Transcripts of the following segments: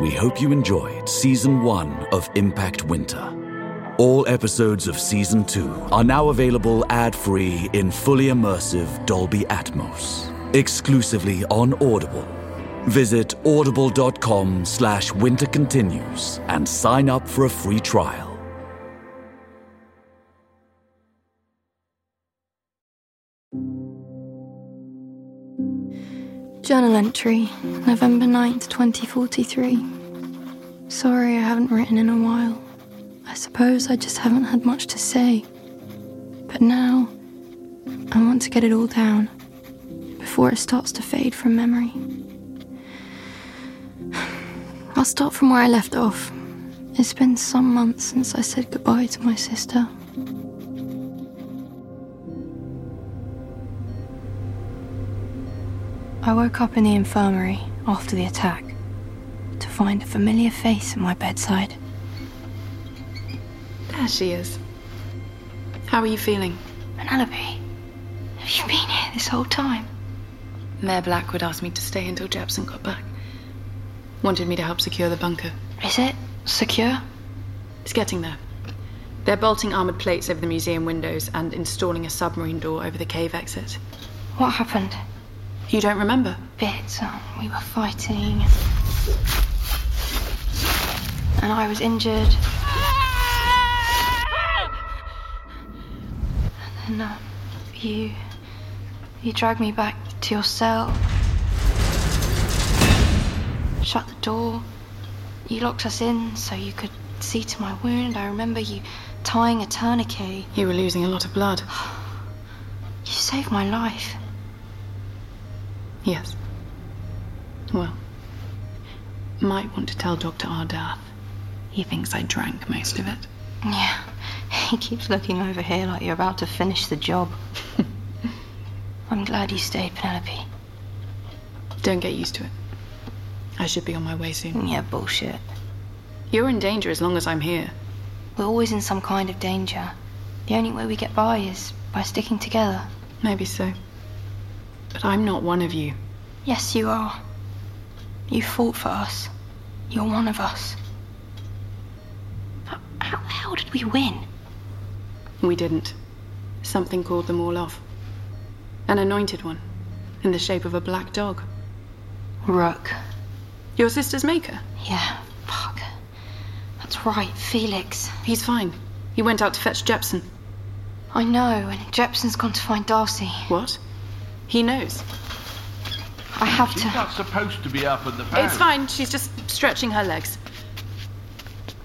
we hope you enjoyed Season 1 of Impact Winter. All episodes of Season 2 are now available ad free in fully immersive Dolby Atmos, exclusively on Audible. Visit audible.com slash winter continues and sign up for a free trial. Journal entry, November 9th, 2043. Sorry I haven't written in a while. I suppose I just haven't had much to say. But now, I want to get it all down before it starts to fade from memory. I'll start from where I left off. It's been some months since I said goodbye to my sister. I woke up in the infirmary after the attack to find a familiar face at my bedside. There she is. How are you feeling? Penelope, have you been here this whole time? Mayor Blackwood asked me to stay until Jepson got back. Wanted me to help secure the bunker. Is it secure? It's getting there. They're bolting armored plates over the museum windows and installing a submarine door over the cave exit. What happened? You don't remember? Bits. Um, we were fighting. And I was injured. And then uh, you. You dragged me back to your cell. Shut the door. You locked us in so you could see to my wound. I remember you tying a tourniquet. You were losing a lot of blood. You saved my life. Yes. Well, might want to tell Dr. Ardath. He thinks I drank most of it. Yeah. He keeps looking over here like you're about to finish the job. I'm glad you stayed, Penelope. Don't get used to it. I should be on my way soon. Yeah, bullshit. You're in danger as long as I'm here. We're always in some kind of danger. The only way we get by is by sticking together. Maybe so. But I'm not one of you. Yes, you are. You fought for us. You're one of us. But how the hell did we win? We didn't. Something called them all off. An anointed one, in the shape of a black dog. Rook. Your sister's maker? Yeah, fuck. That's right, Felix. He's fine. He went out to fetch Jepson. I know, and Jepson's gone to find Darcy. What? He knows. I have She's to. not supposed to be up at the pound. It's fine. She's just stretching her legs.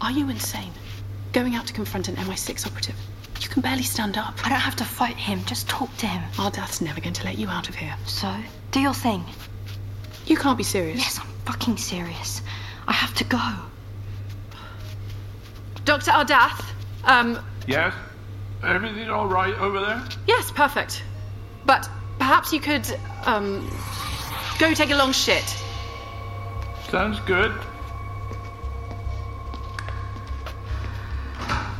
Are you insane? Going out to confront an MI6 operative? You can barely stand up. I don't have to fight him, just talk to him. Ardath's never going to let you out of here. So, do your thing. You can't be serious. Yes, I'm fucking serious. I have to go. Dr. Ardath, um, Yes? Everything all right over there? yes, perfect. But perhaps you could, um, go take a long shit. Sounds good.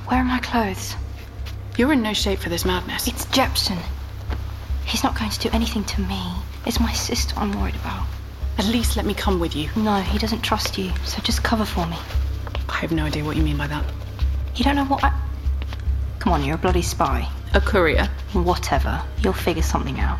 Where are my clothes? You're in no shape for this madness. It's Jepson. He's not going to do anything to me. It's my sister I'm worried about. At least let me come with you. No, he doesn't trust you, so just cover for me. I have no idea what you mean by that. You don't know what I. Come on, you're a bloody spy. A courier. Whatever. You'll figure something out.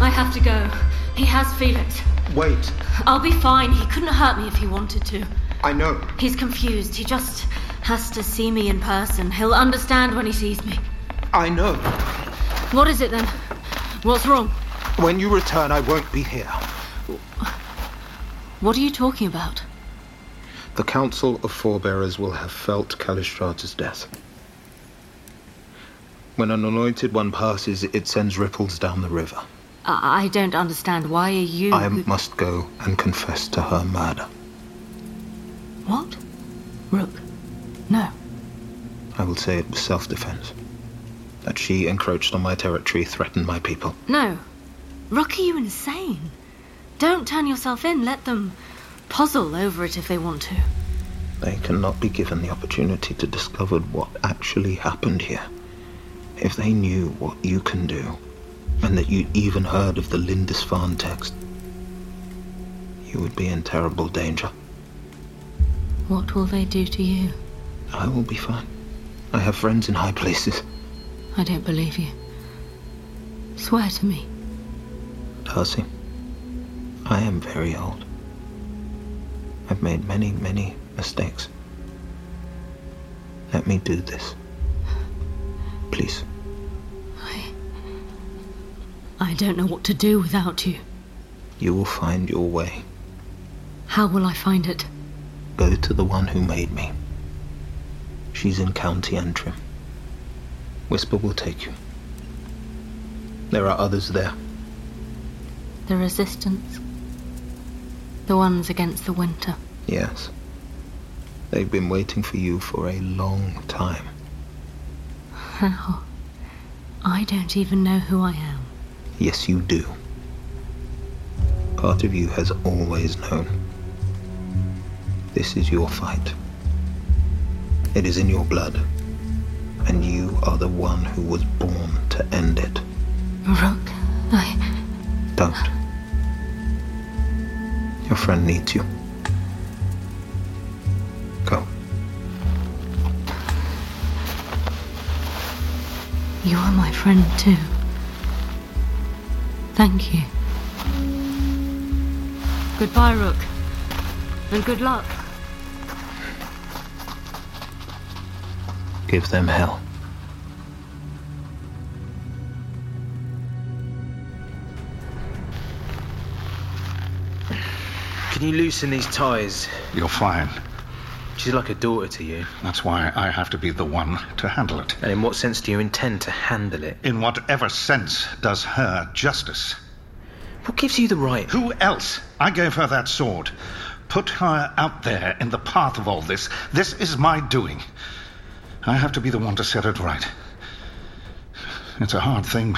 I have to go. He has Felix. Wait, I'll be fine. He couldn't hurt me if he wanted to. I know. He's confused. He just has to see me in person. He'll understand when he sees me. I know. What is it then? What's wrong? When you return, I won't be here. What are you talking about? The Council of Forebearers will have felt Callistratus' death. When an anointed one passes, it sends ripples down the river. I, I don't understand. Why are you. I must go and confess to her murder. What? Rook. No. I will say it was self defense. That she encroached on my territory, threatened my people. No. Rook, are you insane? Don't turn yourself in. Let them puzzle over it if they want to. They cannot be given the opportunity to discover what actually happened here. If they knew what you can do, and that you'd even heard of the Lindisfarne text, you would be in terrible danger. What will they do to you? I will be fine. I have friends in high places. I don't believe you. Swear to me. Darcy, I am very old. I've made many, many mistakes. Let me do this. Please. I. I don't know what to do without you. You will find your way. How will I find it? Go to the one who made me. She's in County Antrim. Whisper will take you. There are others there. The resistance. The ones against the winter. Yes. They've been waiting for you for a long time. How? I don't even know who I am. Yes, you do. Part of you has always known. This is your fight. It is in your blood. And you are the one who was born to end it. Rook, I. Don't. Your friend needs you. Go. You are my friend too. Thank you. Goodbye, Rook. And good luck. Give them hell. Can you loosen these ties? You're fine. She's like a daughter to you. That's why I have to be the one to handle it. And in what sense do you intend to handle it? In whatever sense does her justice. What gives you the right? Who else? I gave her that sword. Put her out there in the path of all this. This is my doing. I have to be the one to set it right. It's a hard thing,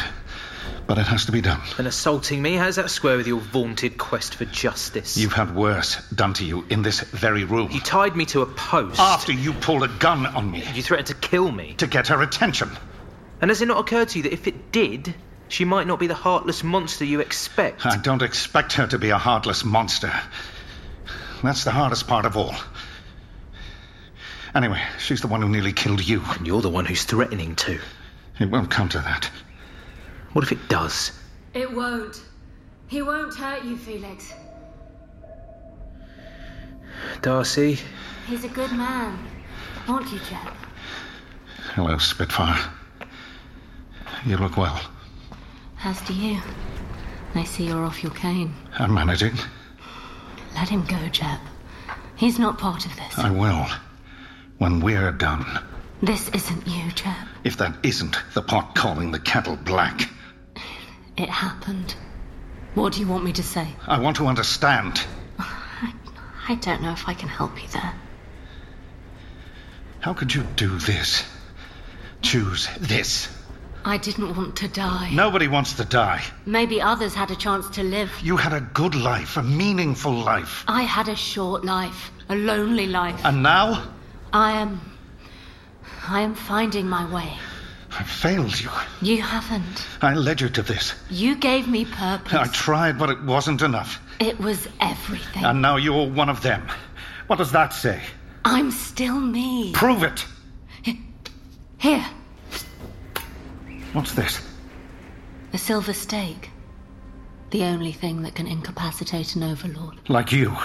but it has to be done. And assaulting me? How does that square with your vaunted quest for justice? You've had worse done to you in this very room. You tied me to a post. After you pulled a gun on me. You threatened to kill me. To get her attention. And has it not occurred to you that if it did, she might not be the heartless monster you expect? I don't expect her to be a heartless monster. That's the hardest part of all. Anyway, she's the one who nearly killed you. And you're the one who's threatening to. It won't come to that. What if it does? It won't. He won't hurt you, Felix. Darcy? He's a good man. Aren't you, Jeb? Hello, Spitfire. You look well. As do you. I see you're off your cane. I'm managing. Let him go, Jeb. He's not part of this. I will. When we're done. This isn't you, Jeb. If that isn't the pot calling the kettle black. It happened. What do you want me to say? I want to understand. I, I don't know if I can help you there. How could you do this? Choose this. I didn't want to die. Nobody wants to die. Maybe others had a chance to live. You had a good life, a meaningful life. I had a short life, a lonely life. And now? I am. I am finding my way. I failed you. You haven't. I led you to this. You gave me purpose. I tried, but it wasn't enough. It was everything. And now you're one of them. What does that say? I'm still me. Prove it. Here. What's this? A silver stake. The only thing that can incapacitate an overlord. Like you.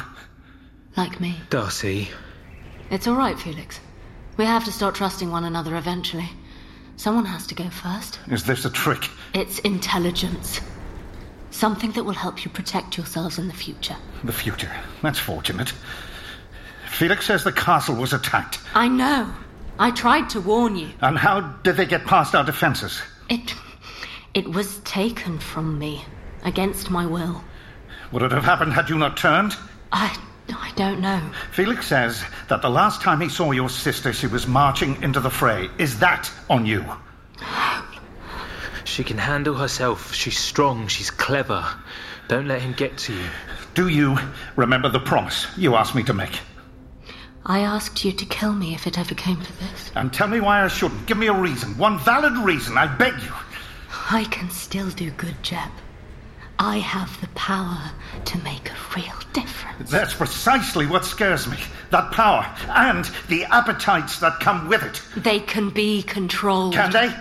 Like me. Darcy. It's all right, Felix. We have to start trusting one another eventually. Someone has to go first. Is this a trick? It's intelligence. Something that will help you protect yourselves in the future. The future. That's fortunate. Felix says the castle was attacked. I know. I tried to warn you. And how did they get past our defenses? It. It was taken from me. Against my will. Would it have happened had you not turned? I. I don't know. Felix says that the last time he saw your sister, she was marching into the fray. Is that on you? She can handle herself. She's strong. She's clever. Don't let him get to you. Do you remember the promise you asked me to make? I asked you to kill me if it ever came to this. And tell me why I shouldn't. Give me a reason. One valid reason. I beg you. I can still do good, Jeb. I have the power to make a real difference. That's precisely what scares me. That power and the appetites that come with it. They can be controlled. Can they?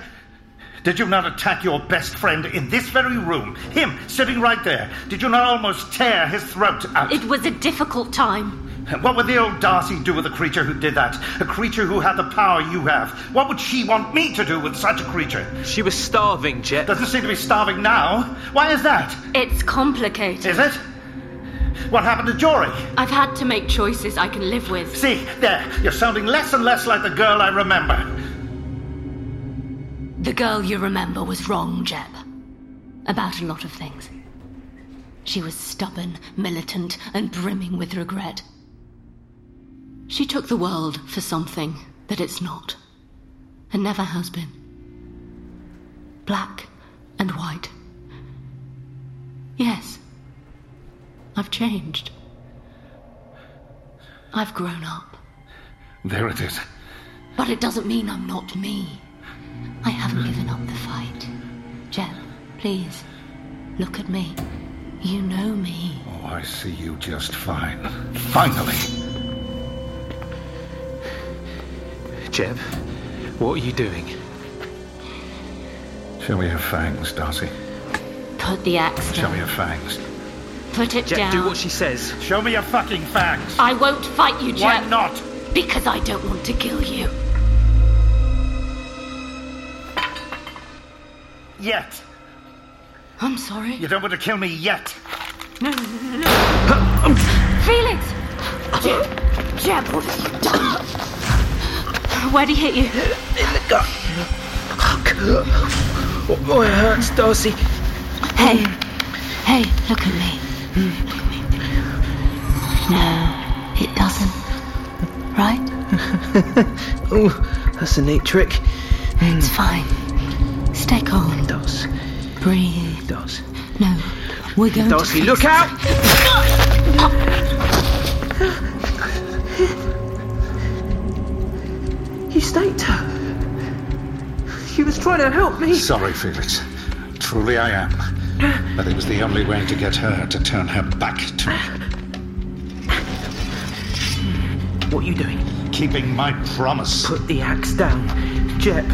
Did you not attack your best friend in this very room? Him, sitting right there. Did you not almost tear his throat out? It was a difficult time. What would the old Darcy do with a creature who did that? A creature who had the power you have? What would she want me to do with such a creature? She was starving, Jeb. Doesn't seem to be starving now. Why is that? It's complicated. Is it? What happened to Jory? I've had to make choices I can live with. See, there, you're sounding less and less like the girl I remember. The girl you remember was wrong, Jeb. About a lot of things. She was stubborn, militant, and brimming with regret. She took the world for something that it's not, and never has been. Black and white. Yes, I've changed. I've grown up. There it is. But it doesn't mean I'm not me. I haven't given up the fight. Jeb, please, look at me. You know me. Oh, I see you just fine. Finally. Jeb, what are you doing? Show me your fangs, Darcy. Put the axe Show me down. your fangs. Put it Jeb, down. do what she says. Show me your fucking fangs. I won't fight you, Jeb. Why not? Because I don't want to kill you. Yet. I'm sorry. You don't want to kill me yet. No, no, no, no. Felix! Jeb, Jeb, what have you done? Where'd he hit you? In the gut. Fuck. Oh, it hurts, Darcy. Hey, hey, look at me. Look at me. No, it doesn't. Right? Oh, that's a neat trick. It's fine. Stay calm. It does. Breathe. It does. No, we're going Darcy, to. look out! You staked her. She was trying to help me. Sorry, Felix. Truly I am. But it was the only way to get her to turn her back to me. What are you doing? Keeping my promise. Put the axe down. Jeb,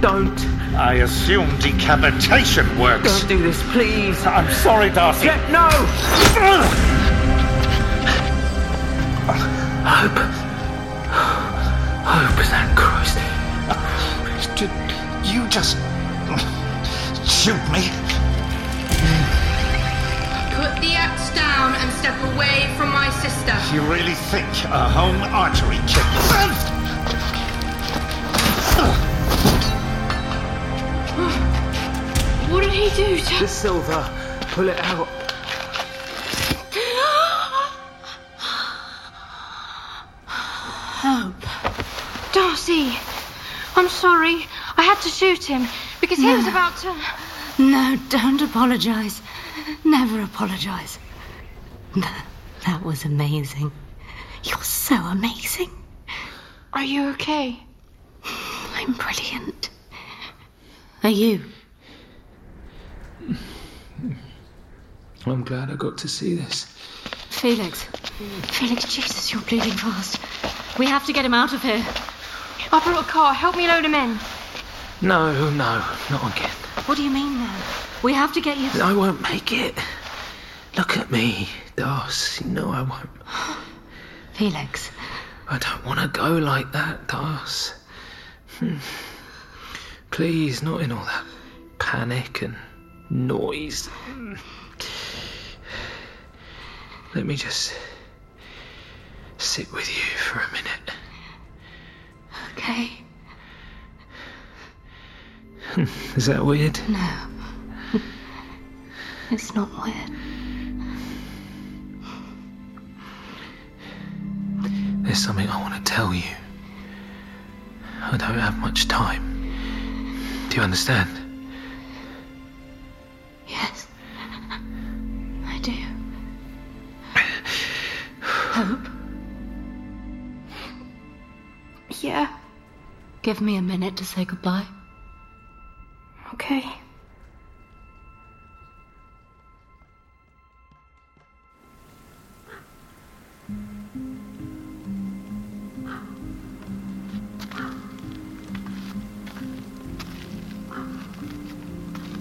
don't. I assume decapitation works. Don't do this, please. I'm sorry, Darcy. Jeb, no! Hope, just shoot me? Put the axe down and step away from my sister. You really think a home archery kit? What did he do to The silver. Pull it out. Hope. Darcy, I'm sorry. I had to shoot him because he was about to. No, don't apologize. Never apologize. That was amazing. You're so amazing. Are you okay? I'm brilliant. Are you? I'm glad I got to see this. Felix. Felix, Jesus, you're bleeding fast. We have to get him out of here. I brought a car. Help me load him in. No, no, not again. What do you mean then? We have to get you. I won't make it. Look at me, Darcy. No, I won't. Felix. I don't want to go like that, Darcy. Hmm. Please, not in all that panic and noise. Let me just sit with you for a minute. Okay. Is that weird? No. It's not weird. There's something I want to tell you. I don't have much time. Do you understand? Yes. I do. Hope, Yeah. give me a minute to say goodbye. Okay.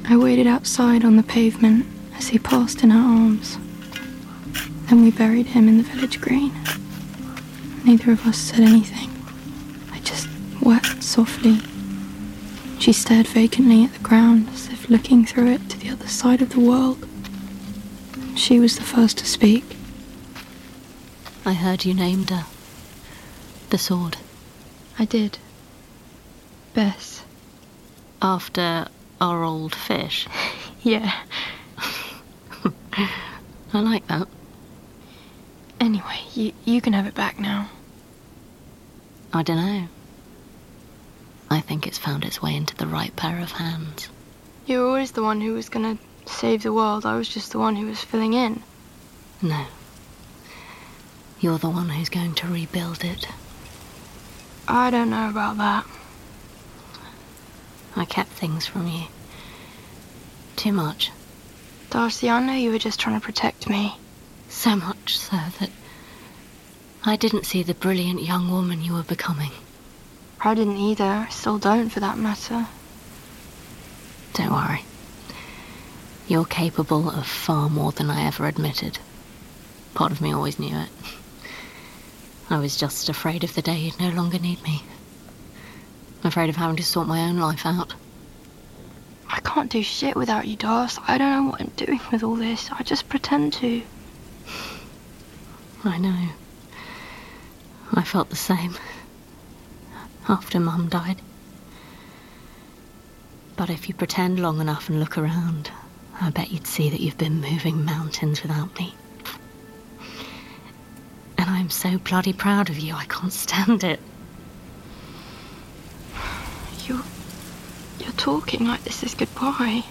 I waited outside on the pavement as he passed in her arms. Then we buried him in the village green. Neither of us said anything. I just wept softly she stared vacantly at the ground as if looking through it to the other side of the world. She was the first to speak. I heard you named her. The sword. I did. Bess. After our old fish. Yeah. I like that. Anyway, you, you can have it back now. I don't know. I think it's found its way into the right pair of hands. You were always the one who was gonna save the world. I was just the one who was filling in. No. You're the one who's going to rebuild it. I don't know about that. I kept things from you. Too much. Darcy, I know you were just trying to protect me. So much so that I didn't see the brilliant young woman you were becoming. I didn't either. I still don't, for that matter. Don't worry. You're capable of far more than I ever admitted. Part of me always knew it. I was just afraid of the day you'd no longer need me. Afraid of having to sort my own life out. I can't do shit without you, Darcy. I don't know what I'm doing with all this. I just pretend to. I know. I felt the same. After Mum died. But if you pretend long enough and look around, I bet you'd see that you've been moving mountains without me. And I'm so bloody proud of you, I can't stand it. You're. You're talking like this is goodbye.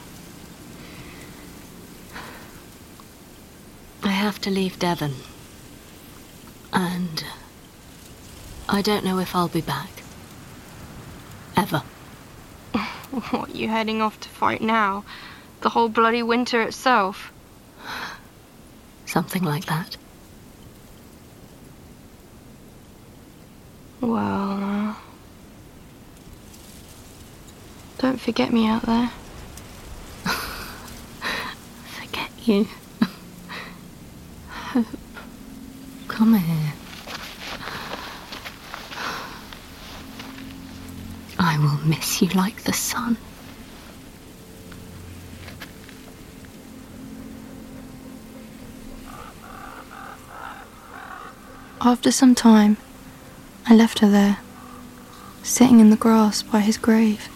I have to leave Devon. And. I don't know if I'll be back. Ever. What, you heading off to fight now? The whole bloody winter itself? Something like that. Well, uh, don't forget me out there. Forget you. Hope. Come here. I will miss you like the sun. After some time, I left her there, sitting in the grass by his grave.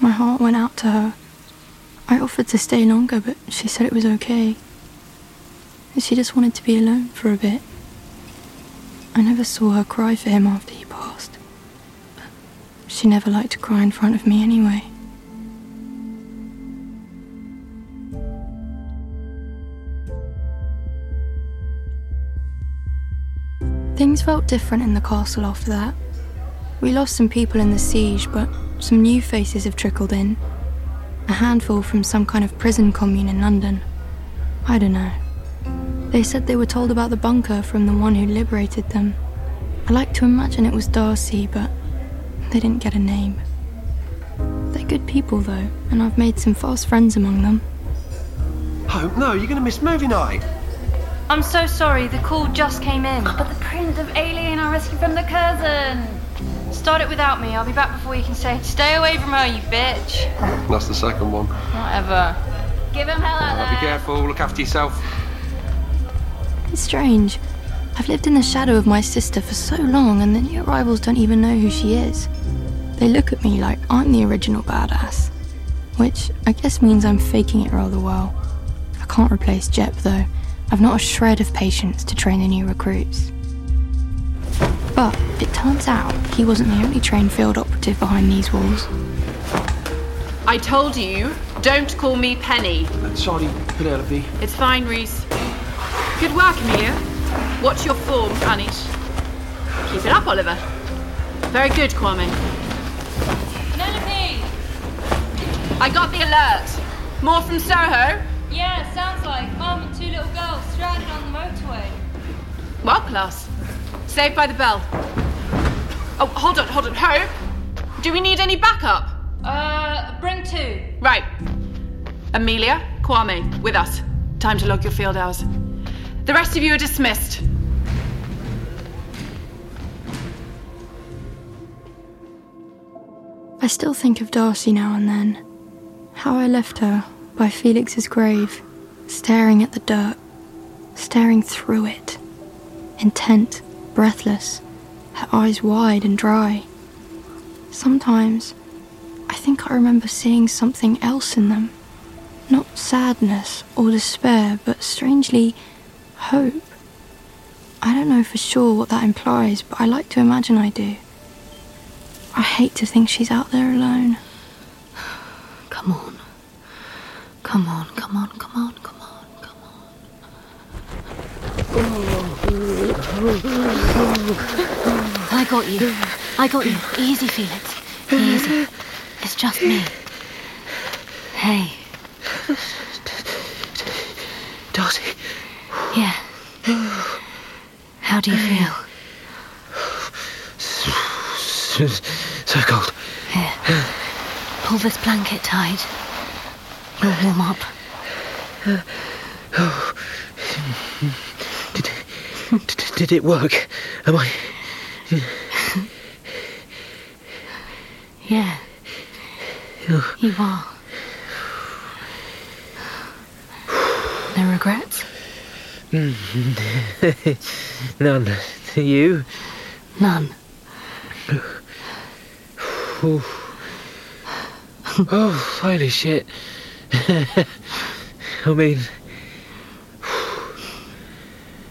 My heart went out to her. I offered to stay longer, but she said it was okay. She just wanted to be alone for a bit. I never saw her cry for him after he passed. She never liked to cry in front of me anyway. Things felt different in the castle after that. We lost some people in the siege, but some new faces have trickled in. A handful from some kind of prison commune in London. I don't know. They said they were told about the bunker from the one who liberated them. I like to imagine it was Darcy, but they didn't get a name. They're good people, though, and I've made some fast friends among them. Oh, no, you're going to miss movie night. I'm so sorry, the call just came in. But the Prince of Alien I rescued from the cousin. Start it without me. I'll be back before you can say, stay away from her, you bitch. That's the second one. Whatever. Give him hell out Be there. careful, look after yourself. It's strange. I've lived in the shadow of my sister for so long, and the new arrivals don't even know who she is. They look at me like I'm the original badass. Which I guess means I'm faking it rather well. I can't replace Jep, though. I've not a shred of patience to train the new recruits. But it turns out he wasn't the only trained field operative behind these walls. I told you, don't call me Penny. Sorry, Penelope. It's fine, Reese. Good work, Amelia. Watch your form, Anish. Keep it up, Oliver. Very good, Kwame. I got the alert. More from Soho. Yeah, sounds like mum and two little girls stranded on the motorway. Well, class. Saved by the bell. Oh, hold on, hold on. Hope? Do we need any backup? Uh, bring two. Right. Amelia, Kwame, with us. Time to log your field hours. The rest of you are dismissed. I still think of Darcy now and then. How I left her by Felix's grave, staring at the dirt, staring through it, intent, breathless, her eyes wide and dry. Sometimes I think I remember seeing something else in them. Not sadness or despair, but strangely hope. I don't know for sure what that implies, but I like to imagine I do. I hate to think she's out there alone. Come on. Come on, come on, come on, come on, come on. I got you. I got you. Easy, Felix. Easy. It's just me. Hey. Darcy. Yeah. How do you feel? So cold. Here. Pull this blanket tight. You'll warm up. Oh. Did, did, did it work? Am I. Yeah. You are. No regrets? None. To you? None. Oh, oh holy shit. I mean,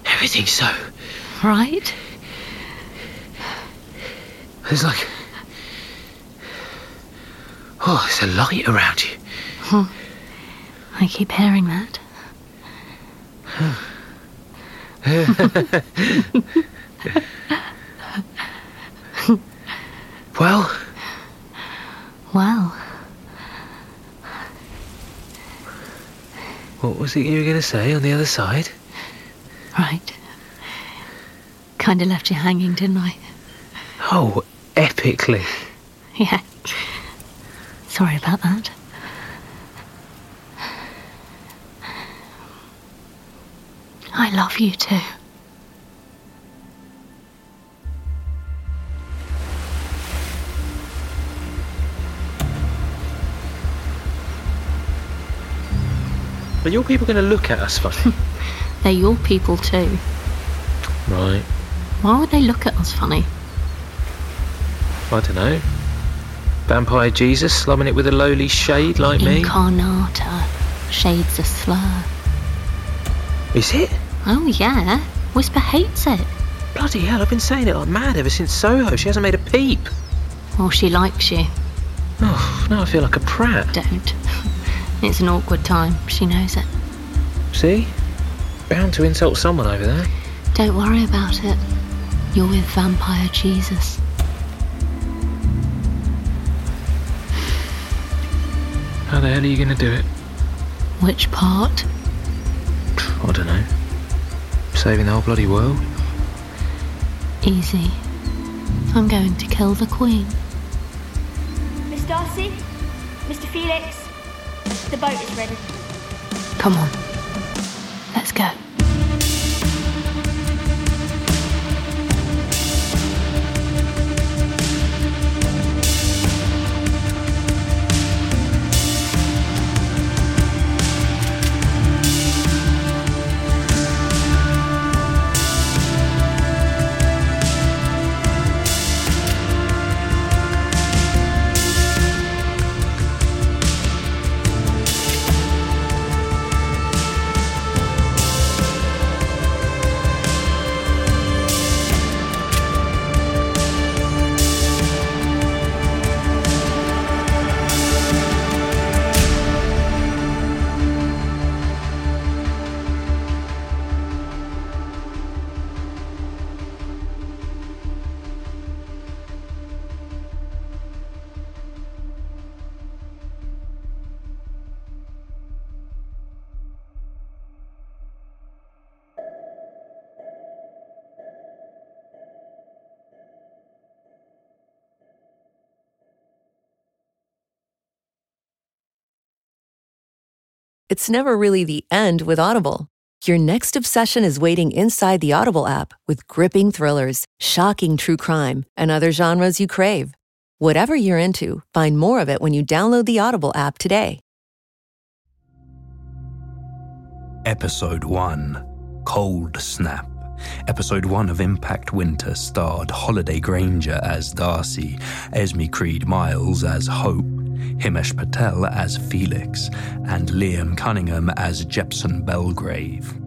everything's so. Right? It's like. Oh, there's a light around you. Huh. I keep hearing that. well, Well, what was it you were going to say on the other side? right. Kinda left you hanging, didn't I? Oh, epically. Yeah. Sorry about that. I love you too. Are your people going to look at us funny? They're your people too. right. Why would they look at us funny? I don't know. Vampire Jesus slumming it with a lowly shade like me? Incarnata. Shade's a slur. Is it? Oh, yeah. Whisper hates it. Bloody hell, I've been saying it like mad ever since Soho. She hasn't made a peep. Well, she likes you. Oh, now I feel like a prat. Don't. It's an awkward time. She knows it. See? Bound to insult someone over there. Don't worry about it. You're with Vampire Jesus. How the hell are you going to do it? Which part? I don't know. Saving the whole bloody world? Easy. I'm going to kill the Queen. Miss Darcy? Mr. Felix? The boat is ready. Come on. Let's go. It's never really the end with Audible. Your next obsession is waiting inside the Audible app with gripping thrillers, shocking true crime, and other genres you crave. Whatever you're into, find more of it when you download the Audible app today. Episode 1 Cold Snap. Episode 1 of Impact Winter starred Holliday Grainger as Darcy, Esme Creed Miles as Hope, Himesh Patel as Felix, and Liam Cunningham as Jepson Belgrave.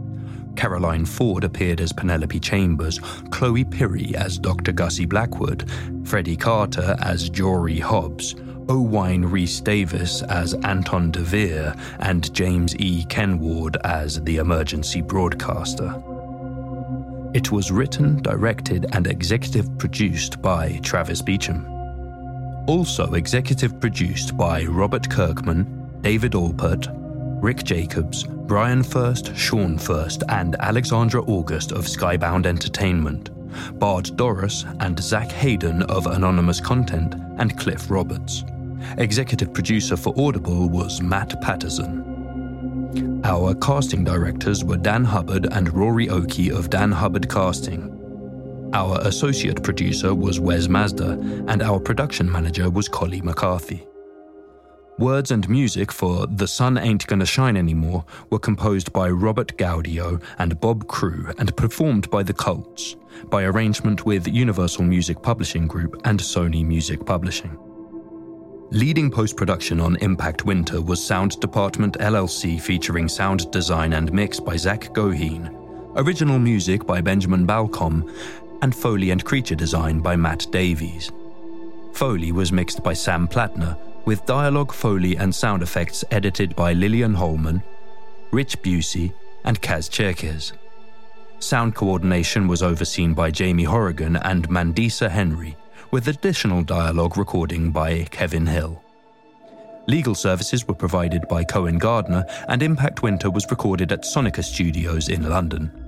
Caroline Ford appeared as Penelope Chambers, Chloe Pirrie as Dr. Gussie Blackwood, Freddie Carter as Jory Hobbs, Owain Rhys Davis as Anton DeVere, and James E. Kenward as the emergency broadcaster. It was written, directed, and executive produced by Travis Beacham. Also executive produced by Robert Kirkman, David Alpert, Rick Jacobs, Bryan Furst, Sean Furst, and Alexandra August of Skybound Entertainment, Bard Dorros and Zach Hayden of Anonymous Content, and Cliff Roberts. Executive producer for Audible was Matt Patterson. Our casting directors were Dan Hubbard and Rory Oakey of Dan Hubbard Casting. Our associate producer was Wes Mazda, and our production manager was Collie McCarthy. Words and music for The Sun Ain't Gonna Shine Anymore were composed by Robert Gaudio and Bob Crewe and performed by The Cults, by arrangement with Universal Music Publishing Group and Sony Music Publishing. Leading post production on Impact Winter was Sound Department LLC featuring sound design and mix by Zach Goheen, original music by Benjamin Balcom, and Foley and creature design by Matt Davies. Foley was mixed by Sam Plattner, with dialogue, Foley, and sound effects edited by Lillian Holman, Rich Busey, and Kaz Cherkes. Sound coordination was overseen by Jamie Horrigan and Mandisa Henry, with additional dialogue recording by Kevin Hill. Legal services were provided by Cohen Gardner, and Impact Winter was recorded at Sonica Studios in London.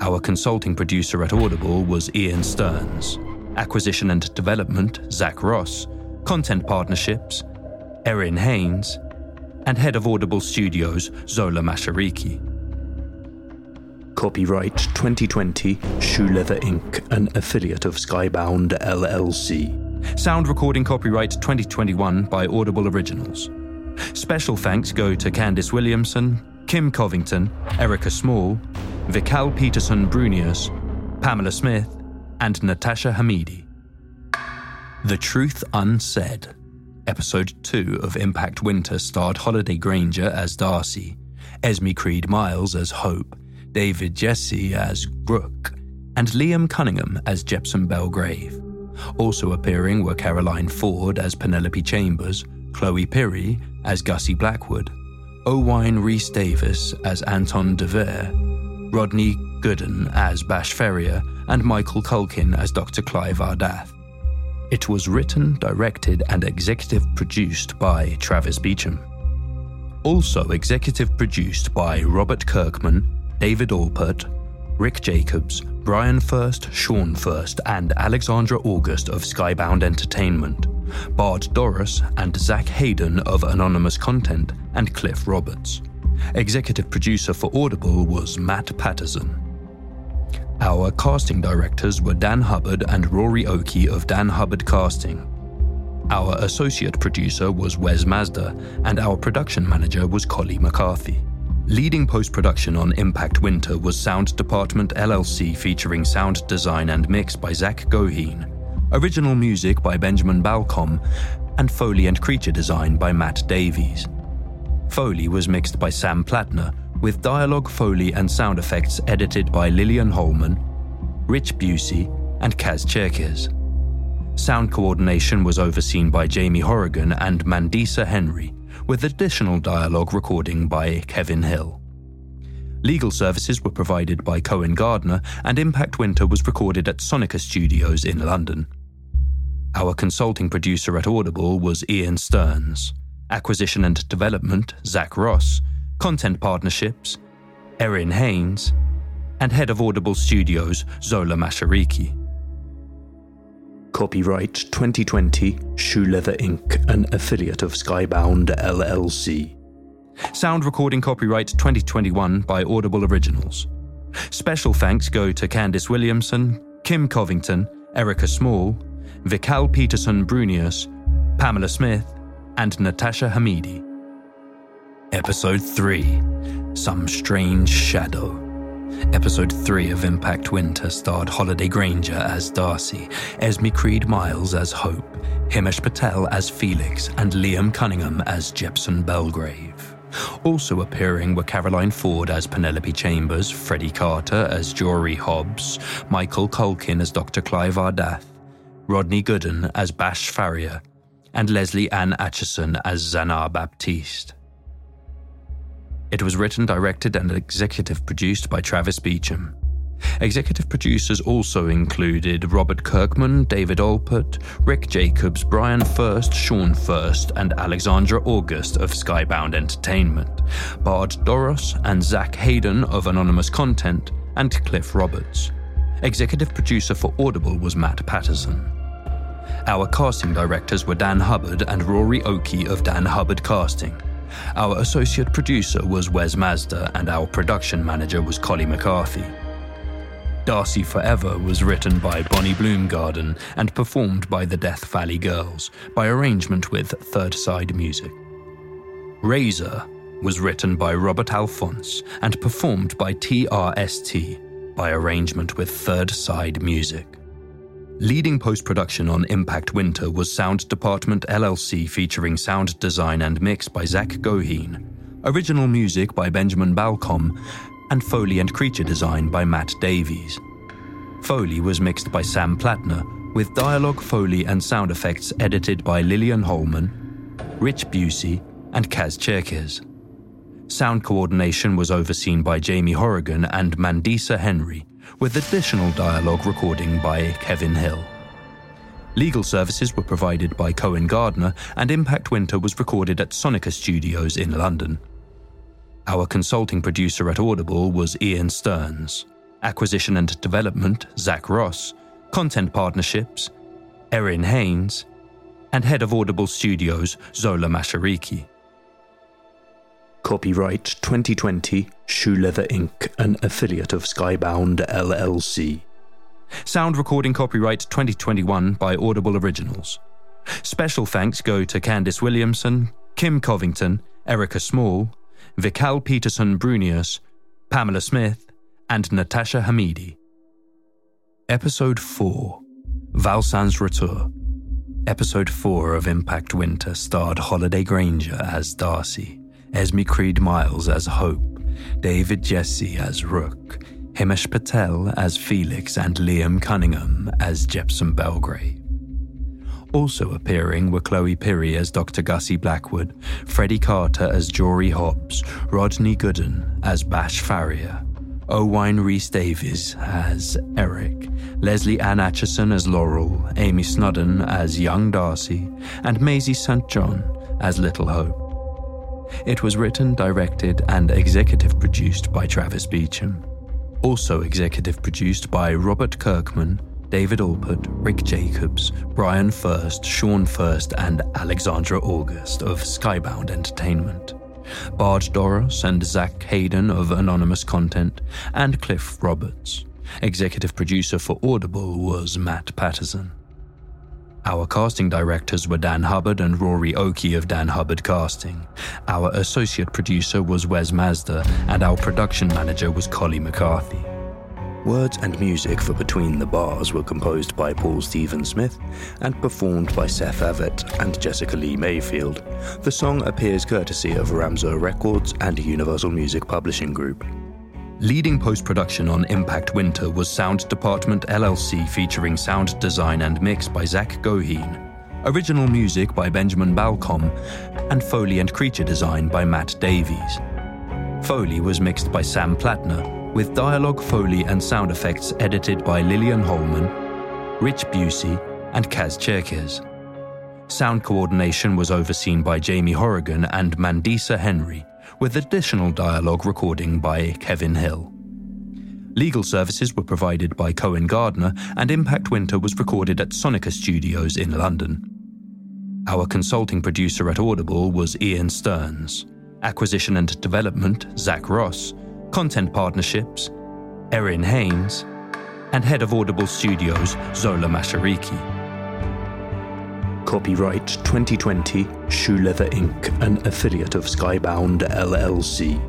Our consulting producer at Audible was Ian Stearns. Acquisition and development, Zach Ross. Content partnerships, Erin Haynes. And head of Audible Studios, Zola Mashariki. Copyright 2020 Shoe Leather Inc., an affiliate of Skybound LLC. Sound recording copyright 2021 by Audible Originals. Special thanks go to Candice Williamson, Kim Covington, Erica Small, Vikal Peterson Brunius, Pamela Smith, and Natasha Hamidi. The Truth Unsaid. Episode 2 of Impact Winter starred Holliday Grainger as Darcy, Esme Creed Miles as Hope, David Gyasi as Rook, and Liam Cunningham as Jepson Belgrave. Also appearing were Caroline Ford as Penelope Chambers, Chloe Pirrie as Gussie Blackwood, Owain Rhys Davis as Anton DeVere, Rodney Gooden as Bash Ferrier, and Michael Culkin as Dr. Clive Ardath. It was written, directed, and executive produced by Travis Beacham. Also executive produced by Robert Kirkman, David Alpert, Rick Jacobs, Bryan Furst, Sean Furst, and Alexandra August of Skybound Entertainment, Bard Dorros and Zach Hayden of Anonymous Content, and Cliff Roberts. Executive producer for Audible was Matt Patterson. Our casting directors were Dan Hubbard and Rory Oakey of Dan Hubbard Casting. Our associate producer was Wes Mazda, and our production manager was Collie McCarthy. Leading post production on Impact Winter was Sound Department LLC featuring sound design and mix by Zach Goheen, original music by Benjamin Balcom, and Foley and creature design by Matt Davies. Foley was mixed by Sam Plattner, with dialogue, Foley, and sound effects edited by Lillian Holman, Rich Busey, and Kaz Cherkes. Sound coordination was overseen by Jamie Horrigan and Mandisa Henry, with additional dialogue recording by Kevin Hill. Legal services were provided by Cohen Gardner, and Impact Winter was recorded at Sonica Studios in London. Our consulting producer at Audible was Ian Stearns. Acquisition and development, Zach Ross. Content partnerships, Erin Haynes. And head of Audible Studios, Zola Mashariki. Copyright 2020 Shoe Leather Inc., an affiliate of Skybound LLC. Sound recording copyright 2021 by Audible Originals. Special thanks go to Candice Williamson, Kim Covington, Erica Small, Vikal Peterson Brunius, Pamela Smith, and Natasha Hamidi. Episode 3 Some Strange Shadow. Episode 3 of Impact Winter starred Holliday Grainger as Darcy, Esme Creed Miles as Hope, Himesh Patel as Felix, and Liam Cunningham as Jepson Belgrave. Also appearing were Caroline Ford as Penelope Chambers, Freddie Carter as Jory Hobbs, Michael Culkin as Dr. Clive Ardath, Rodney Gooden as Bash Farrier, and Lesley Ann Acheson as Zanar Baptiste. It was written, directed, and executive produced by Travis Beacham. Executive producers also included Robert Kirkman, David Alpert, Rick Jacobs, Bryan Furst, Sean Furst, and Alexandra August of Skybound Entertainment, Bard Dorros and Zach Hayden of Anonymous Content, and Cliff Roberts. Executive producer for Audible was Matt Patterson. Our casting directors were Dan Hubbard and Rory Oakey of Dan Hubbard Casting. Our associate producer was Wes Mazda, and our production manager was Collie McCarthy. Darcy Forever was written by Bonnie Bloomgarden and performed by the Death Valley Girls by arrangement with Third Side Music. Razor was written by Robert Alfons and performed by TRST by arrangement with Third Side Music. Leading post production on Impact Winter was Sound Department LLC featuring sound design and mix by Zach Goheen, original music by Benjamin Balcom, and Foley and creature design by Matt Davies. Foley was mixed by Sam Plattner, with dialogue, Foley, and sound effects edited by Lillian Holman, Rich Busey, and Kaz Cherkes. Sound coordination was overseen by Jamie Horrigan and Mandisa Henry, with additional dialogue recording by Kevin Hill. Legal services were provided by Cohen Gardner, and Impact Winter was recorded at Sonica Studios in London. Our consulting producer at Audible was Ian Stearns, acquisition and development, Zach Ross, content partnerships, Erin Haynes, and head of Audible Studios, Zola Mashariki. Copyright 2020 Shoe Leather Inc., an affiliate of Skybound LLC. Sound recording copyright 2021 by Audible Originals. Special thanks go to Candice Williamson, Kim Covington, Erica Small, Vikal Peterson Brunius, Pamela Smith, and Natasha Hamidi. Episode 4 Valsan's Retour. Episode 4 of Impact Winter starred Holliday Grainger as Darcy, Esme Creed Miles as Hope, David Gyasi as Rook, Himesh Patel as Felix, and Liam Cunningham as Jepson Belgrave. Also appearing were Chloe Pirrie as Dr. Gussie Blackwood, Freddie Carter as Jory Hobbs, Rodney Gooden as Bash Farrier, Owain Rhys Davies as Eric, Lesley Ann Acheson as Laurel, Amy Snodden as Young Darcy, and Maisie St. John as Little Hope. It was written, directed, and executive produced by Travis Beacham. Also executive produced by Robert Kirkman, David Alpert, Rick Jacobs, Bryan Furst, Sean Furst, and Alexandra August of Skybound Entertainment. Bard Dorros and Zach Hayden of Anonymous Content, and Cliff Roberts. Executive producer for Audible was Matt Patterson. Our casting directors were Dan Hubbard and Rory Oakey of Dan Hubbard Casting. Our associate producer was Wes Mazda, and our production manager was Collie McCarthy. Words and music for Between the Bars were composed by Paul Stephen Smith and performed by Seth Avett and Jessica Lea Mayfield. The song appears courtesy of Ramseur Records and Universal Music Publishing Group. Leading post production on Impact Winter was Sound Department LLC featuring sound design and mix by Zach Goheen, original music by Benjamin Balcom, and Foley and creature design by Matt Davies. Foley was mixed by Sam Plattner, with dialogue, Foley, and sound effects edited by Lillian Holman, Rich Busey, and Kaz Cherkes. Sound coordination was overseen by Jamie Horrigan and Mandisa Henry, with additional dialogue recording by Kevin Hill. Legal services were provided by Cohen Gardner, and Impact Winter was recorded at Sonica Studios in London. Our consulting producer at Audible was Ian Stearns. Acquisition and Development, Zach Ross. Content Partnerships, Erin Haynes. And Head of Audible Studios, Zola Mashariki. Copyright 2020 Shoe Leather Inc., an affiliate of Skybound LLC.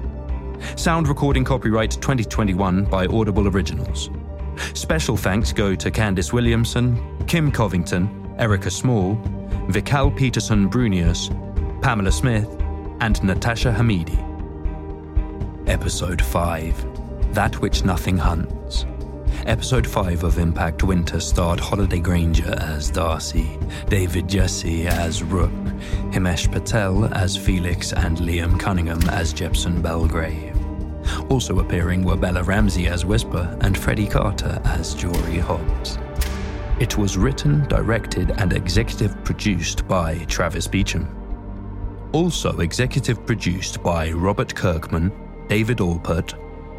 Sound recording copyright 2021 by Audible Originals. Special thanks go to Candice Williamson, Kim Covington, Erica Small, Vikal Peterson Brunius, Pamela Smith, and Natasha Hamidi. Episode 5 That Which Nothing Hunts. Episode 5 of Impact Winter starred Holliday Grainger as Darcy, David Gyasi as Rook, Himesh Patel as Felix, and Liam Cunningham as Jepson Belgrave. Also appearing were Bella Ramsey as Whisper and Freddie Carter as Jory Hobbs. It was written, directed, and executive produced by Travis Beacham. Also executive produced by Robert Kirkman, David Alpert,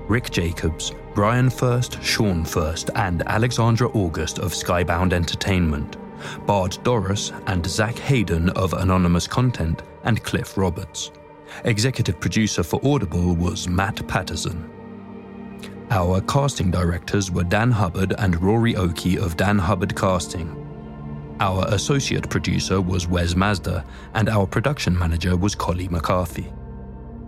Rick Jacobs, Bryan Furst, Sean Furst, and Alexandra August of Skybound Entertainment, Bard Dorros and Zach Hayden of Anonymous Content, and Cliff Roberts. Executive producer for Audible was Matt Patterson. Our casting directors were Dan Hubbard and Rory Oakey of Dan Hubbard Casting. Our associate producer was Wes Mazda, and our production manager was Collie McCarthy.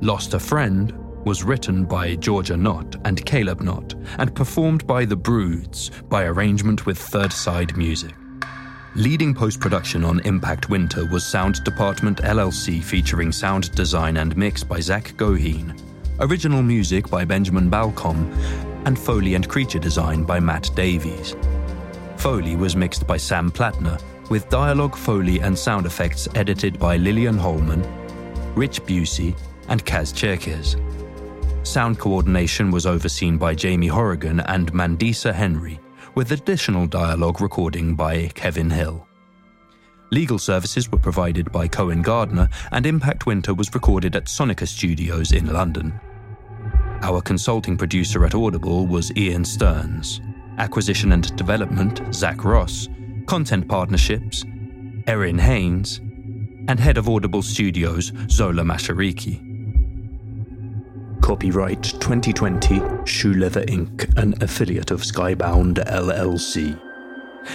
Lost a Friend was written by Georgia Nott and Caleb Nott and performed by The Broods by arrangement with Third Side Music. Leading post production on Impact Winter was Sound Department LLC featuring sound design and mix by Zach Goheen, original music by Benjamin Balcom, and Foley and creature design by Matt Davies. Foley was mixed by Sam Plattner, with dialogue, Foley, and sound effects edited by Lillian Holman, Rich Busey, and Kaz Cherkes. Sound coordination was overseen by Jamie Horrigan and Mandisa Henry, with additional dialogue recording by Kevin Hill. Legal services were provided by Cohen Gardner, and Impact Winter was recorded at Sonica Studios in London. Our consulting producer at Audible was Ian Stearns. Acquisition and Development, Zach Ross. Content Partnerships, Erin Haynes. And Head of Audible Studios, Zola Mashariki. Copyright 2020 Shoe Leather Inc., an affiliate of Skybound LLC.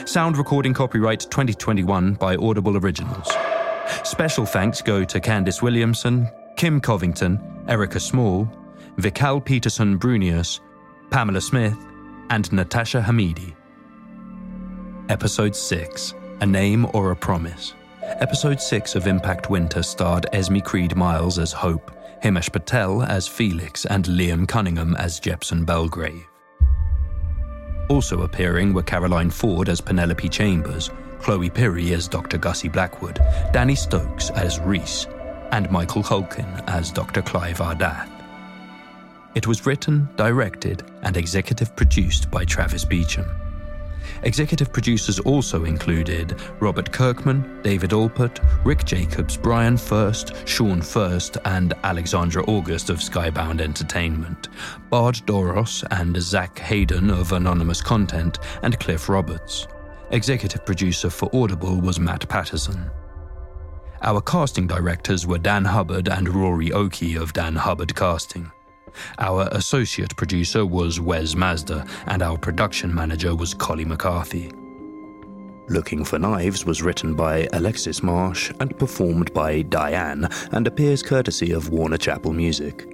Sound recording copyright 2021 by Audible Originals. Special thanks go to Candice Williamson, Kim Covington, Erica Small, Vikal Peterson Brunius, Pamela Smith, and Natasha Hamidi. Episode 6 A Name or a Promise. Episode 6 of Impact Winter starred Esme Creed Miles as Hope, Himesh Patel as Felix, and Liam Cunningham as Jepson Belgrave. Also appearing were Caroline Ford as Penelope Chambers, Chloe Pirrie as Dr. Gussie Blackwood, Danny Stokes as Reese, and Michael Culkin as Dr. Clive Ardath. It was written, directed, and executive produced by Travis Beacham. Executive producers also included Robert Kirkman, David Alpert, Rick Jacobs, Bryan Furst, Sean Furst, and Alexandra August of Skybound Entertainment, Bard Dorros and Zach Hayden of Anonymous Content, and Cliff Roberts. Executive producer for Audible was Matt Patterson. Our casting directors were Dan Hubbard and Rory Oakey of Dan Hubbard Casting. Our associate producer was Wes Mazda, and our production manager was Collie McCarthy. Looking for Knives was written by Alexis Marsh and performed by Diane and appears courtesy of Warner Chappell Music.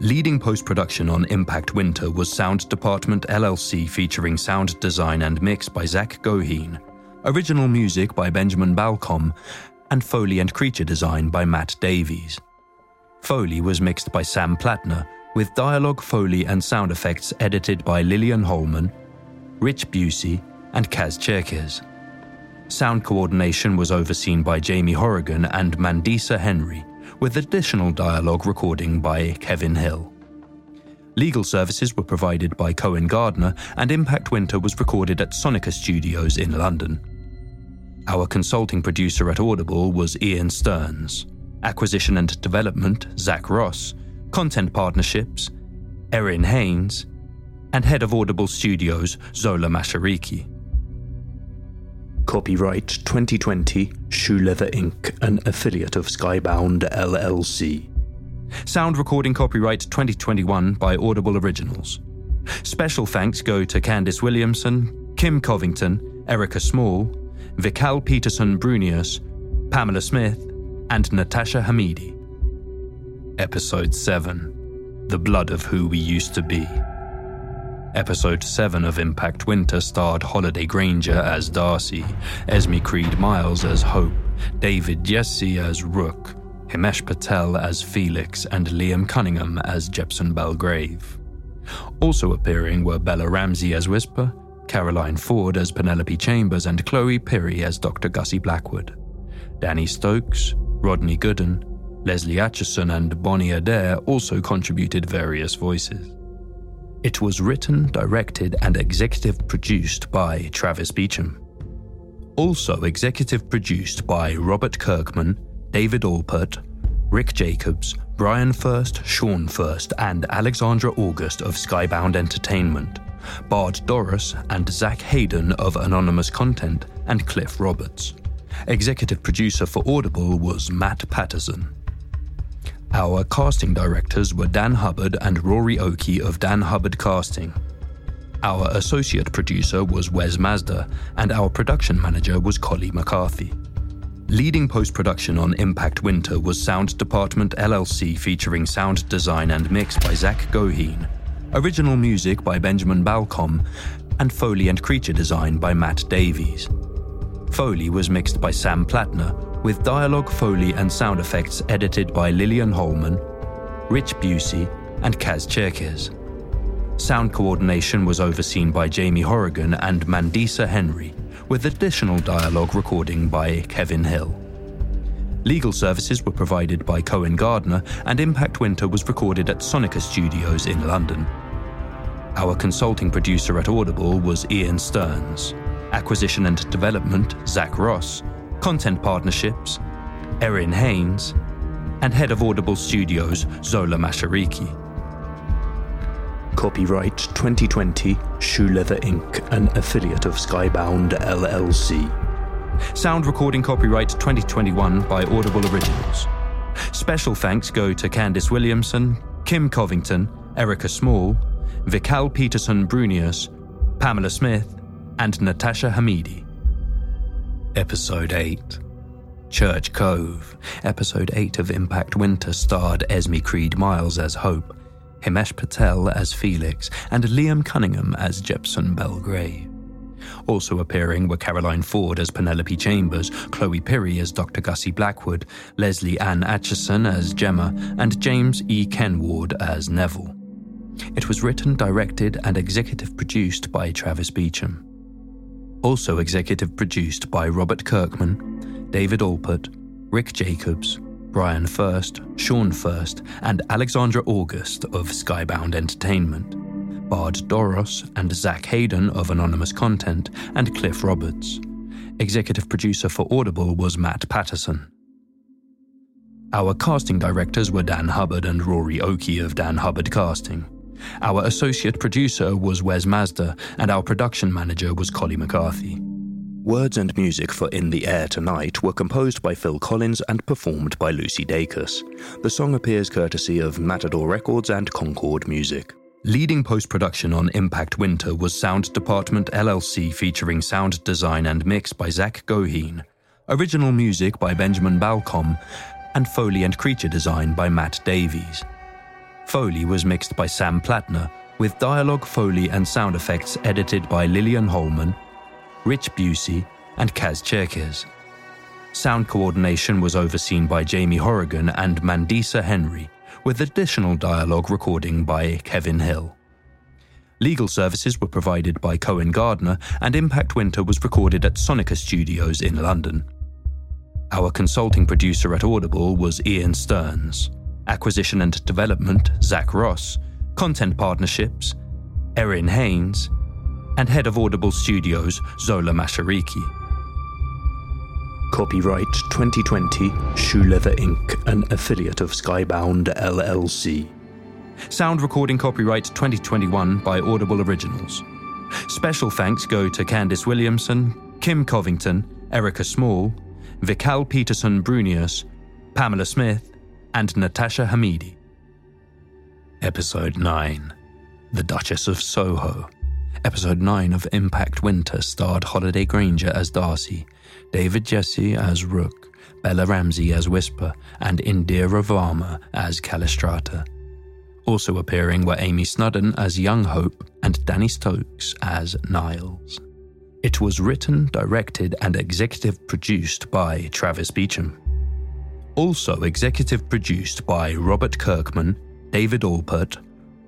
Leading post production on Impact Winter was Sound Department LLC featuring sound design and mix by Zach Goheen, original music by Benjamin Balcom, and Foley and creature design by Matt Davies. Foley was mixed by Sam Plattner, with dialogue, Foley, and sound effects edited by Lillian Holman, Rich Busey, and Kaz Cherkes. Sound coordination was overseen by Jamie Horrigan and Mandisa Henry, with additional dialogue recording by Kevin Hill. Legal services were provided by Cohen Gardner, and Impact Winter was recorded at Sonica Studios in London. Our consulting producer at Audible was Ian Stearns. Acquisition and Development, Zach Ross, Content Partnerships, Erin Haynes, and Head of Audible Studios, Zola Mashariki. Copyright 2020 Shoe Leather Inc., an affiliate of Skybound LLC. Sound recording copyright 2021 by Audible Originals. Special thanks go to Candice Williamson, Kim Covington, Erica Small, Vikal Peterson Brunius, Pamela Smith, and Natasha Hamidi. Episode 7 The Blood of Who We Used to Be. Episode 7 of Impact Winter starred Holliday Grainger as Darcy, Esme Creed Miles as Hope, David Gyasi as Rook, Himesh Patel as Felix, and Liam Cunningham as Jepson Belgrave. Also appearing were Bella Ramsey as Whisper, Caroline Ford as Penelope Chambers, and Chloe Pirrie as Dr. Gussie Blackwood. Danny Stokes, Rodney Gooden, Lesley Acheson, and Bonnie Adair also contributed various voices. It was written, directed, and executive produced by Travis Beacham. Also executive produced by Robert Kirkman, David Alpert, Rick Jacobs, Bryan Furst, Sean Furst, and Alexandra August of Skybound Entertainment, Bard Dorros and Zach Hayden of Anonymous Content, and Cliff Roberts. Executive producer for Audible was Matt Patterson. Our casting directors were Dan Hubbard and Rory Oakey of Dan Hubbard Casting. Our associate producer was Wes Mazda, and our production manager was Collie McCarthy. Leading post production on Impact Winter was Sound Department LLC featuring sound design and mix by Zach Goheen, original music by Benjamin Balcom, and Foley and creature design by Matt Davies. Foley was mixed by Sam Plattner, with dialogue, Foley, and sound effects edited by Lillian Holman, Rich Busey, and Kaz Cherkes. Sound coordination was overseen by Jamie Horrigan and Mandisa Henry, with additional dialogue recording by Kevin Hill. Legal services were provided by Cohen Gardner, and Impact Winter was recorded at Sonica Studios in London. Our consulting producer at Audible was Ian Stearns, acquisition and development, Zach Ross, content partnerships, Erin Haynes, and head of Audible Studios, Zola Mashariki. Copyright 2020 Shoe Leather Inc., an affiliate of Skybound LLC. Sound recording copyright 2021 by Audible Originals. Special thanks go to Candice Williamson, Kim Covington, Erica Small, Vikal Peterson Brunius, Pamela Smith, and Natasha Hamidi. Episode 8 Church Cove. Episode 8 of Impact Winter starred Esme Creed Miles as Hope, Himesh Patel as Felix, and Liam Cunningham as Jepson Belgrave. Also appearing were Caroline Ford as Penelope Chambers, Chloe Pirrie as Dr. Gussie Blackwood, Lesley Ann Acheson as Gemma, and James E. Kenward as Neville. It was written, directed, and executive produced by Travis Beacham. Also executive produced by Robert Kirkman, David Alpert, Rick Jacobs, Bryan Furst, Sean Furst, and Alexandra August of Skybound Entertainment, Bard Dorros and Zach Hayden of Anonymous Content, and Cliff Roberts. Executive producer for Audible was Matt Patterson. Our casting directors were Dan Hubbard and Rory Oakey of Dan Hubbard Casting. Our associate producer was Wes Mazda, and our production manager was Collie McCarthy. Words and music for In the Air Tonight were composed by Phil Collins and performed by Lucy Dacus. The song appears courtesy of Matador Records and Concord Music. Leading post production on Impact Winter was Sound Department LLC featuring sound design and mix by Zach Goheen, original music by Benjamin Balcom, and Foley and creature design by Matt Davies. Foley was mixed by Sam Plattner, with dialogue, Foley, and sound effects edited by Lillian Holman, Rich Busey, and Kaz Cherkes. Sound coordination was overseen by Jamie Horrigan and Mandisa Henry, with additional dialogue recording by Kevin Hill. Legal services were provided by Cohen Gardner, and Impact Winter was recorded at Sonica Studios in London. Our consulting producer at Audible was Ian Stearns, acquisition and development, Zach Ross, content partnerships, Erin Haynes, and head of Audible Studios, Zola Mashariki. Copyright 2020 Shoe Leather Inc., an affiliate of Skybound LLC. Sound recording copyright 2021 by Audible Originals. Special thanks go to Candice Williamson, Kim Covington, Erica Small, Vikal Peterson Brunius, Pamela Smith, and Natasha Hamidi. Episode 9 The Duchess of Soho. Episode 9 of Impact Winter starred Holliday Grainger as Darcy, David Gyasi as Rook, Bella Ramsey as Whisper, and Indira Varma as Calistrata. Also appearing were Amy Snudden as Young Hope and Danny Stokes as Niles. It was written, directed, and executive produced by Travis Beacham. Also executive produced by Robert Kirkman, David Alpert,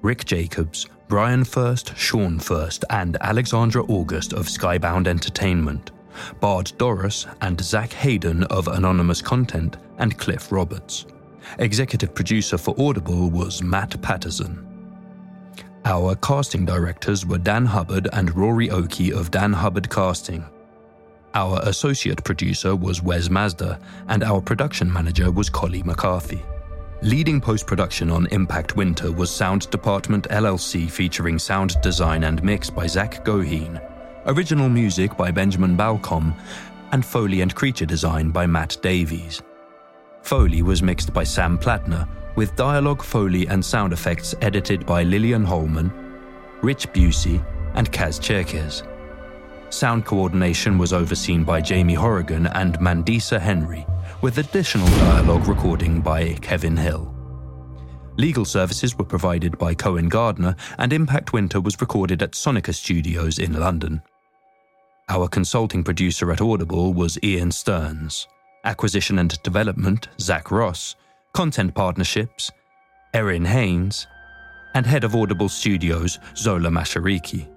Rick Jacobs, Bryan Furst, Sean Furst, and Alexandra August of Skybound Entertainment, Bard Dorros and Zach Hayden of Anonymous Content, and Cliff Roberts. Executive producer for Audible was Matt Patterson. Our casting directors were Dan Hubbard and Rory Oakey of Dan Hubbard Casting. Our associate producer was Wes Mazda, and our production manager was Collie McCarthy. Leading post production on Impact Winter was Sound Department LLC featuring sound design and mix by Zach Goheen, original music by Benjamin Balcom, and Foley and creature design by Matt Davies. Foley was mixed by Sam Plattner, with dialogue, Foley, and sound effects edited by Lillian Holman, Rich Busey, and Kaz Cherkes. Sound coordination was overseen by Jamie Horrigan and Mandisa Henry, with additional dialogue recording by Kevin Hill. Legal services were provided by Cohen Gardner, and Impact Winter was recorded at Sonica Studios in London. Our consulting producer at Audible was Ian Stearns, acquisition and development, Zach Ross, content partnerships, Erin Haynes, and head of Audible Studios, Zola Mashariki.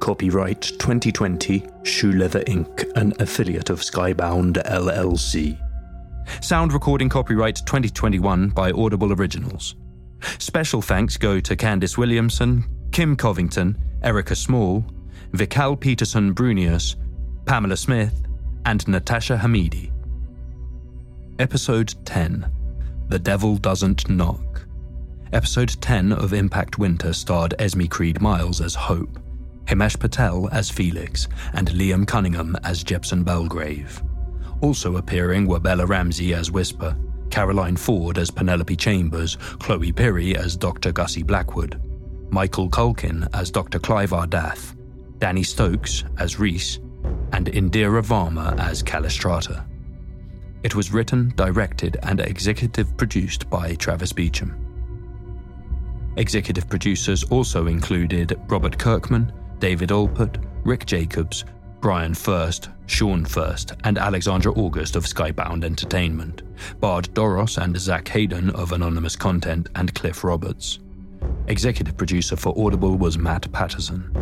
Copyright 2020 Shoe Leather Inc., an affiliate of Skybound LLC. Sound recording copyright 2021 by Audible Originals. Special thanks go to Candice Williamson, Kim Covington, Erica Small, Vikal Peterson Brunius, Pamela Smith, and Natasha Hamidi. Episode 10 The Devil Doesn't Knock. Episode 10 of Impact Winter starred Esme Creed Miles as Hope. Himesh Patel as Felix, and Liam Cunningham as Jepson Belgrave. Also appearing were Bella Ramsey as Whisper, Caroline Ford as Penelope Chambers, Chloe Pirrie as Dr. Gussie Blackwood, Michael Culkin as Dr. Clive Ardath, Danny Stokes as Reese, and Indira Varma as Calistrata. It was written, directed, and executive produced by Travis Beacham. Executive producers also included Robert Kirkman, David Alpert, Rick Jacobs, Bryan Furst, Sean Furst, and Alexandra August of Skybound Entertainment, Bard Dorros and Zach Hayden of Anonymous Content, and Cliff Roberts. Executive producer for Audible was Matt Patterson.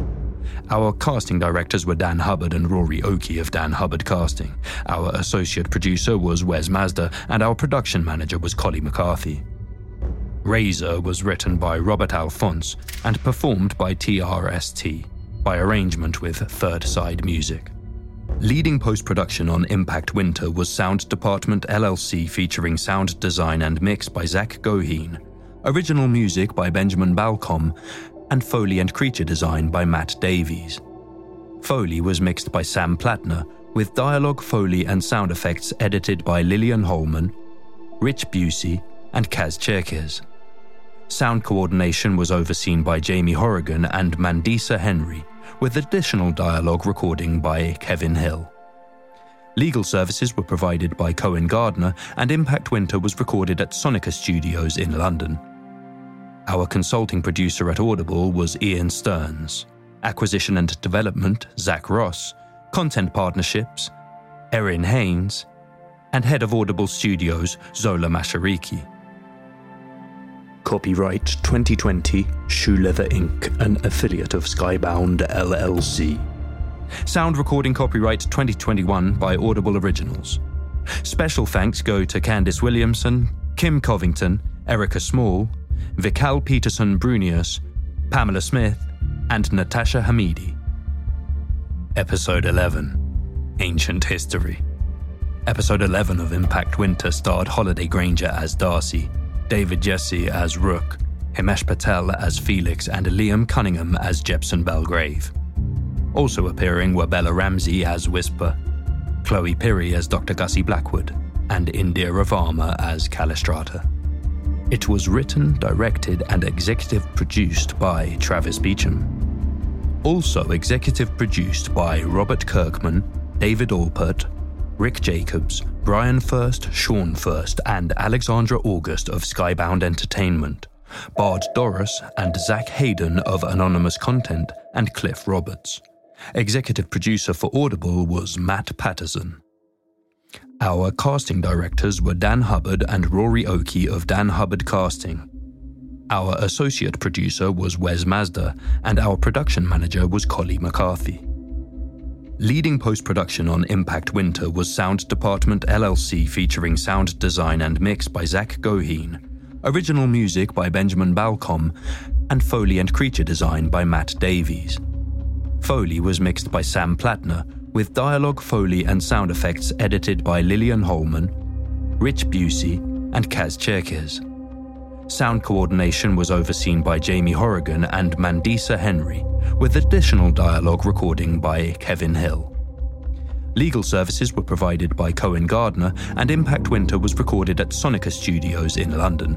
Our casting directors were Dan Hubbard and Rory Oakey of Dan Hubbard Casting. Our associate producer was Wes Mazda, and our production manager was Collie McCarthy. Razor was written by Robert Alfons and performed by TRST by arrangement with Third Side Music. Leading post production on Impact Winter was Sound Department LLC featuring sound design and mix by Zach Goheen, original music by Benjamin Balcom, and Foley and creature design by Matt Davies. Foley was mixed by Sam Plattner, with dialogue, Foley, and sound effects edited by Lillian Holman, Rich Busey, and Kaz Cherkes. Sound coordination was overseen by Jamie Horrigan and Mandisa Henry, with additional dialogue recording by Kevin Hill. Legal services were provided by Cohen Gardner, and Impact Winter was recorded at Sonica Studios in London. Our consulting producer at Audible was Ian Stearns, acquisition and development, Zach Ross, content partnerships, Erin Haynes, and head of Audible Studios, Zola Mashariki. Copyright 2020 Shoe Leather Inc., an affiliate of Skybound LLC. Sound recording copyright 2021 by Audible Originals. Special thanks go to Candice Williamson, Kim Covington, Erica Small, Vikal Peterson Brunius, Pamela Smith, and Natasha Hamidi. Episode 11 Ancient History. Episode 11 of Impact Winter starred Holliday Grainger as Darcy, David Gyasi as Rook, Himesh Patel as Felix, and Liam Cunningham as Jepson Belgrave. Also appearing were Bella Ramsey as Whisper, Chloe Pirrie as Dr. Gussie Blackwood, and Indira Varma as Calistrata. It was written, directed, and executive produced by Travis Beacham. Also executive produced by Robert Kirkman, David Alpert, Rick Jacobs, Bryan Furst, Sean Furst, and Alexandra August of Skybound Entertainment, Bard Dorros and Zach Hayden of Anonymous Content, and Cliff Roberts. Executive producer for Audible was Matt Patterson. Our casting directors were Dan Hubbard and Rory Oakey of Dan Hubbard Casting. Our associate producer was Wes Mazda, and our production manager was Collie McCarthy. Leading post production on Impact Winter was Sound Department LLC featuring sound design and mix by Zach Goheen, original music by Benjamin Balcom, and Foley and creature design by Matt Davies. Foley was mixed by Sam Plattner, with dialogue, Foley, and sound effects edited by Lillian Holman, Rich Busey, and Kaz Cherkes. Sound coordination was overseen by Jamie Horrigan and Mandisa Henry, with additional dialogue recording by Kevin Hill. Legal services were provided by Cohen Gardner, and Impact Winter was recorded at Sonica Studios in London.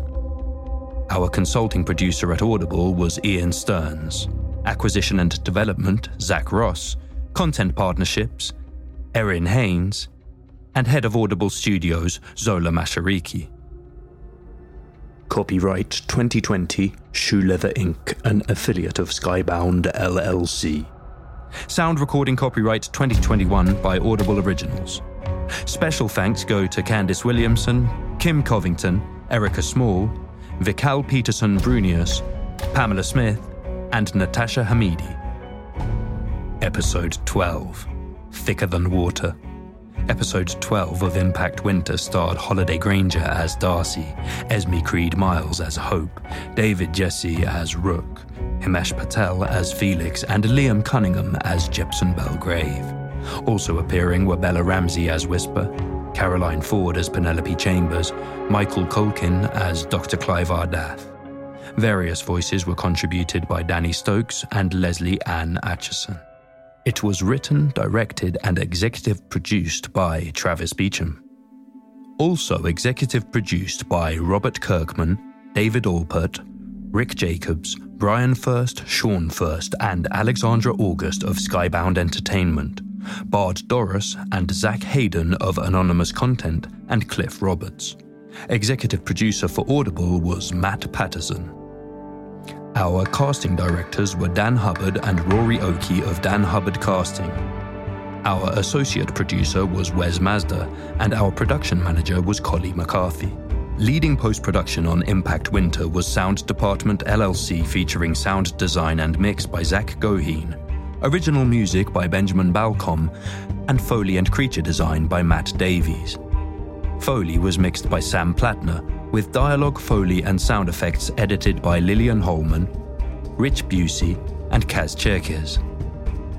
Our consulting producer at Audible was Ian Stearns. Acquisition and Development, Zach Ross. Content Partnerships, Erin Haynes. And Head of Audible Studios, Zola Mashariki. Copyright 2020 Shoe Leather Inc., an affiliate of Skybound LLC. Sound recording copyright 2021 by Audible Originals. Special thanks go to Candice Williamson, Kim Covington, Erica Small, Vikal Peterson Brunius, Pamela Smith, and Natasha Hamidi. Episode 12 Thicker Than Water. Episode 12 of Impact Winter starred Holliday Grainger as Darcy, Esme Creed Miles as Hope, David Gyasi as Rook, Himesh Patel as Felix, and Liam Cunningham as Jepson Belgrave. Also appearing were Bella Ramsey as Whisper, Caroline Ford as Penelope Chambers, Michael Culkin as Dr. Clive Ardath. Various voices were contributed by Danny Stokes and Lesley Ann Acheson. It was written, directed, and executive produced by Travis Beacham. Also executive produced by Robert Kirkman, David Alpert, Rick Jacobs, Bryan Furst, Sean Furst, and Alexandra August of Skybound Entertainment, Bard Dorros and Zach Hayden of Anonymous Content, and Cliff Roberts. Executive producer for Audible was Matt Patterson. Our casting directors were Dan Hubbard and Rory Oakey of Dan Hubbard Casting. Our associate producer was Wes Mazda, and our production manager was Collie McCarthy. Leading post production on Impact Winter was Sound Department LLC featuring sound design and mix by Zach Goheen, original music by Benjamin Balcom, and Foley and creature design by Matt Davies. Foley was mixed by Sam Plattner, with dialogue, Foley, and sound effects edited by Lillian Holman, Rich Busey, and Kaz Cherkes.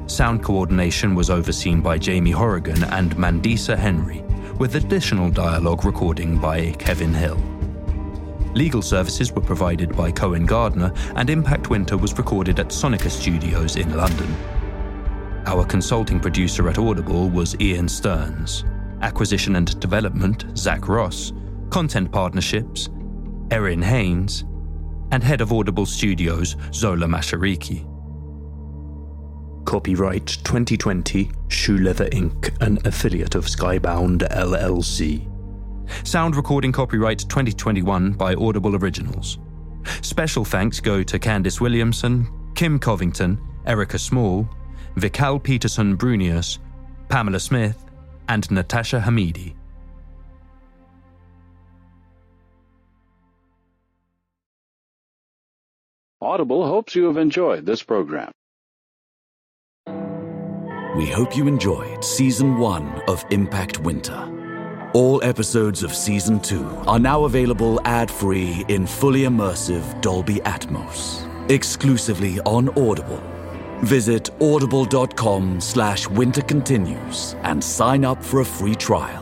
Sound coordination was overseen by Jamie Horrigan and Mandisa Henry, with additional dialogue recording by Kevin Hill. Legal services were provided by Cohen Gardner, and Impact Winter was recorded at Sonica Studios in London. Our consulting producer at Audible was Ian Stearns. Acquisition and Development, Zach Ross. Content Partnerships, Erin Haynes. And Head of Audible Studios, Zola Mashariki. Copyright 2020 Shoe Leather Inc., an affiliate of Skybound LLC. Sound recording copyright 2021 by Audible Originals. Special thanks go to Candice Williamson, Kim Covington, Erica Small, Vikal Peterson Brunius, Pamela Smith, and Natasha Hamidi. Audible hopes you have enjoyed this program. We hope you enjoyed Season 1 of Impact Winter. All episodes of Season 2 are now available ad free in fully immersive Dolby Atmos, exclusively on Audible. Visit audible.com slash winter continues and sign up for a free trial.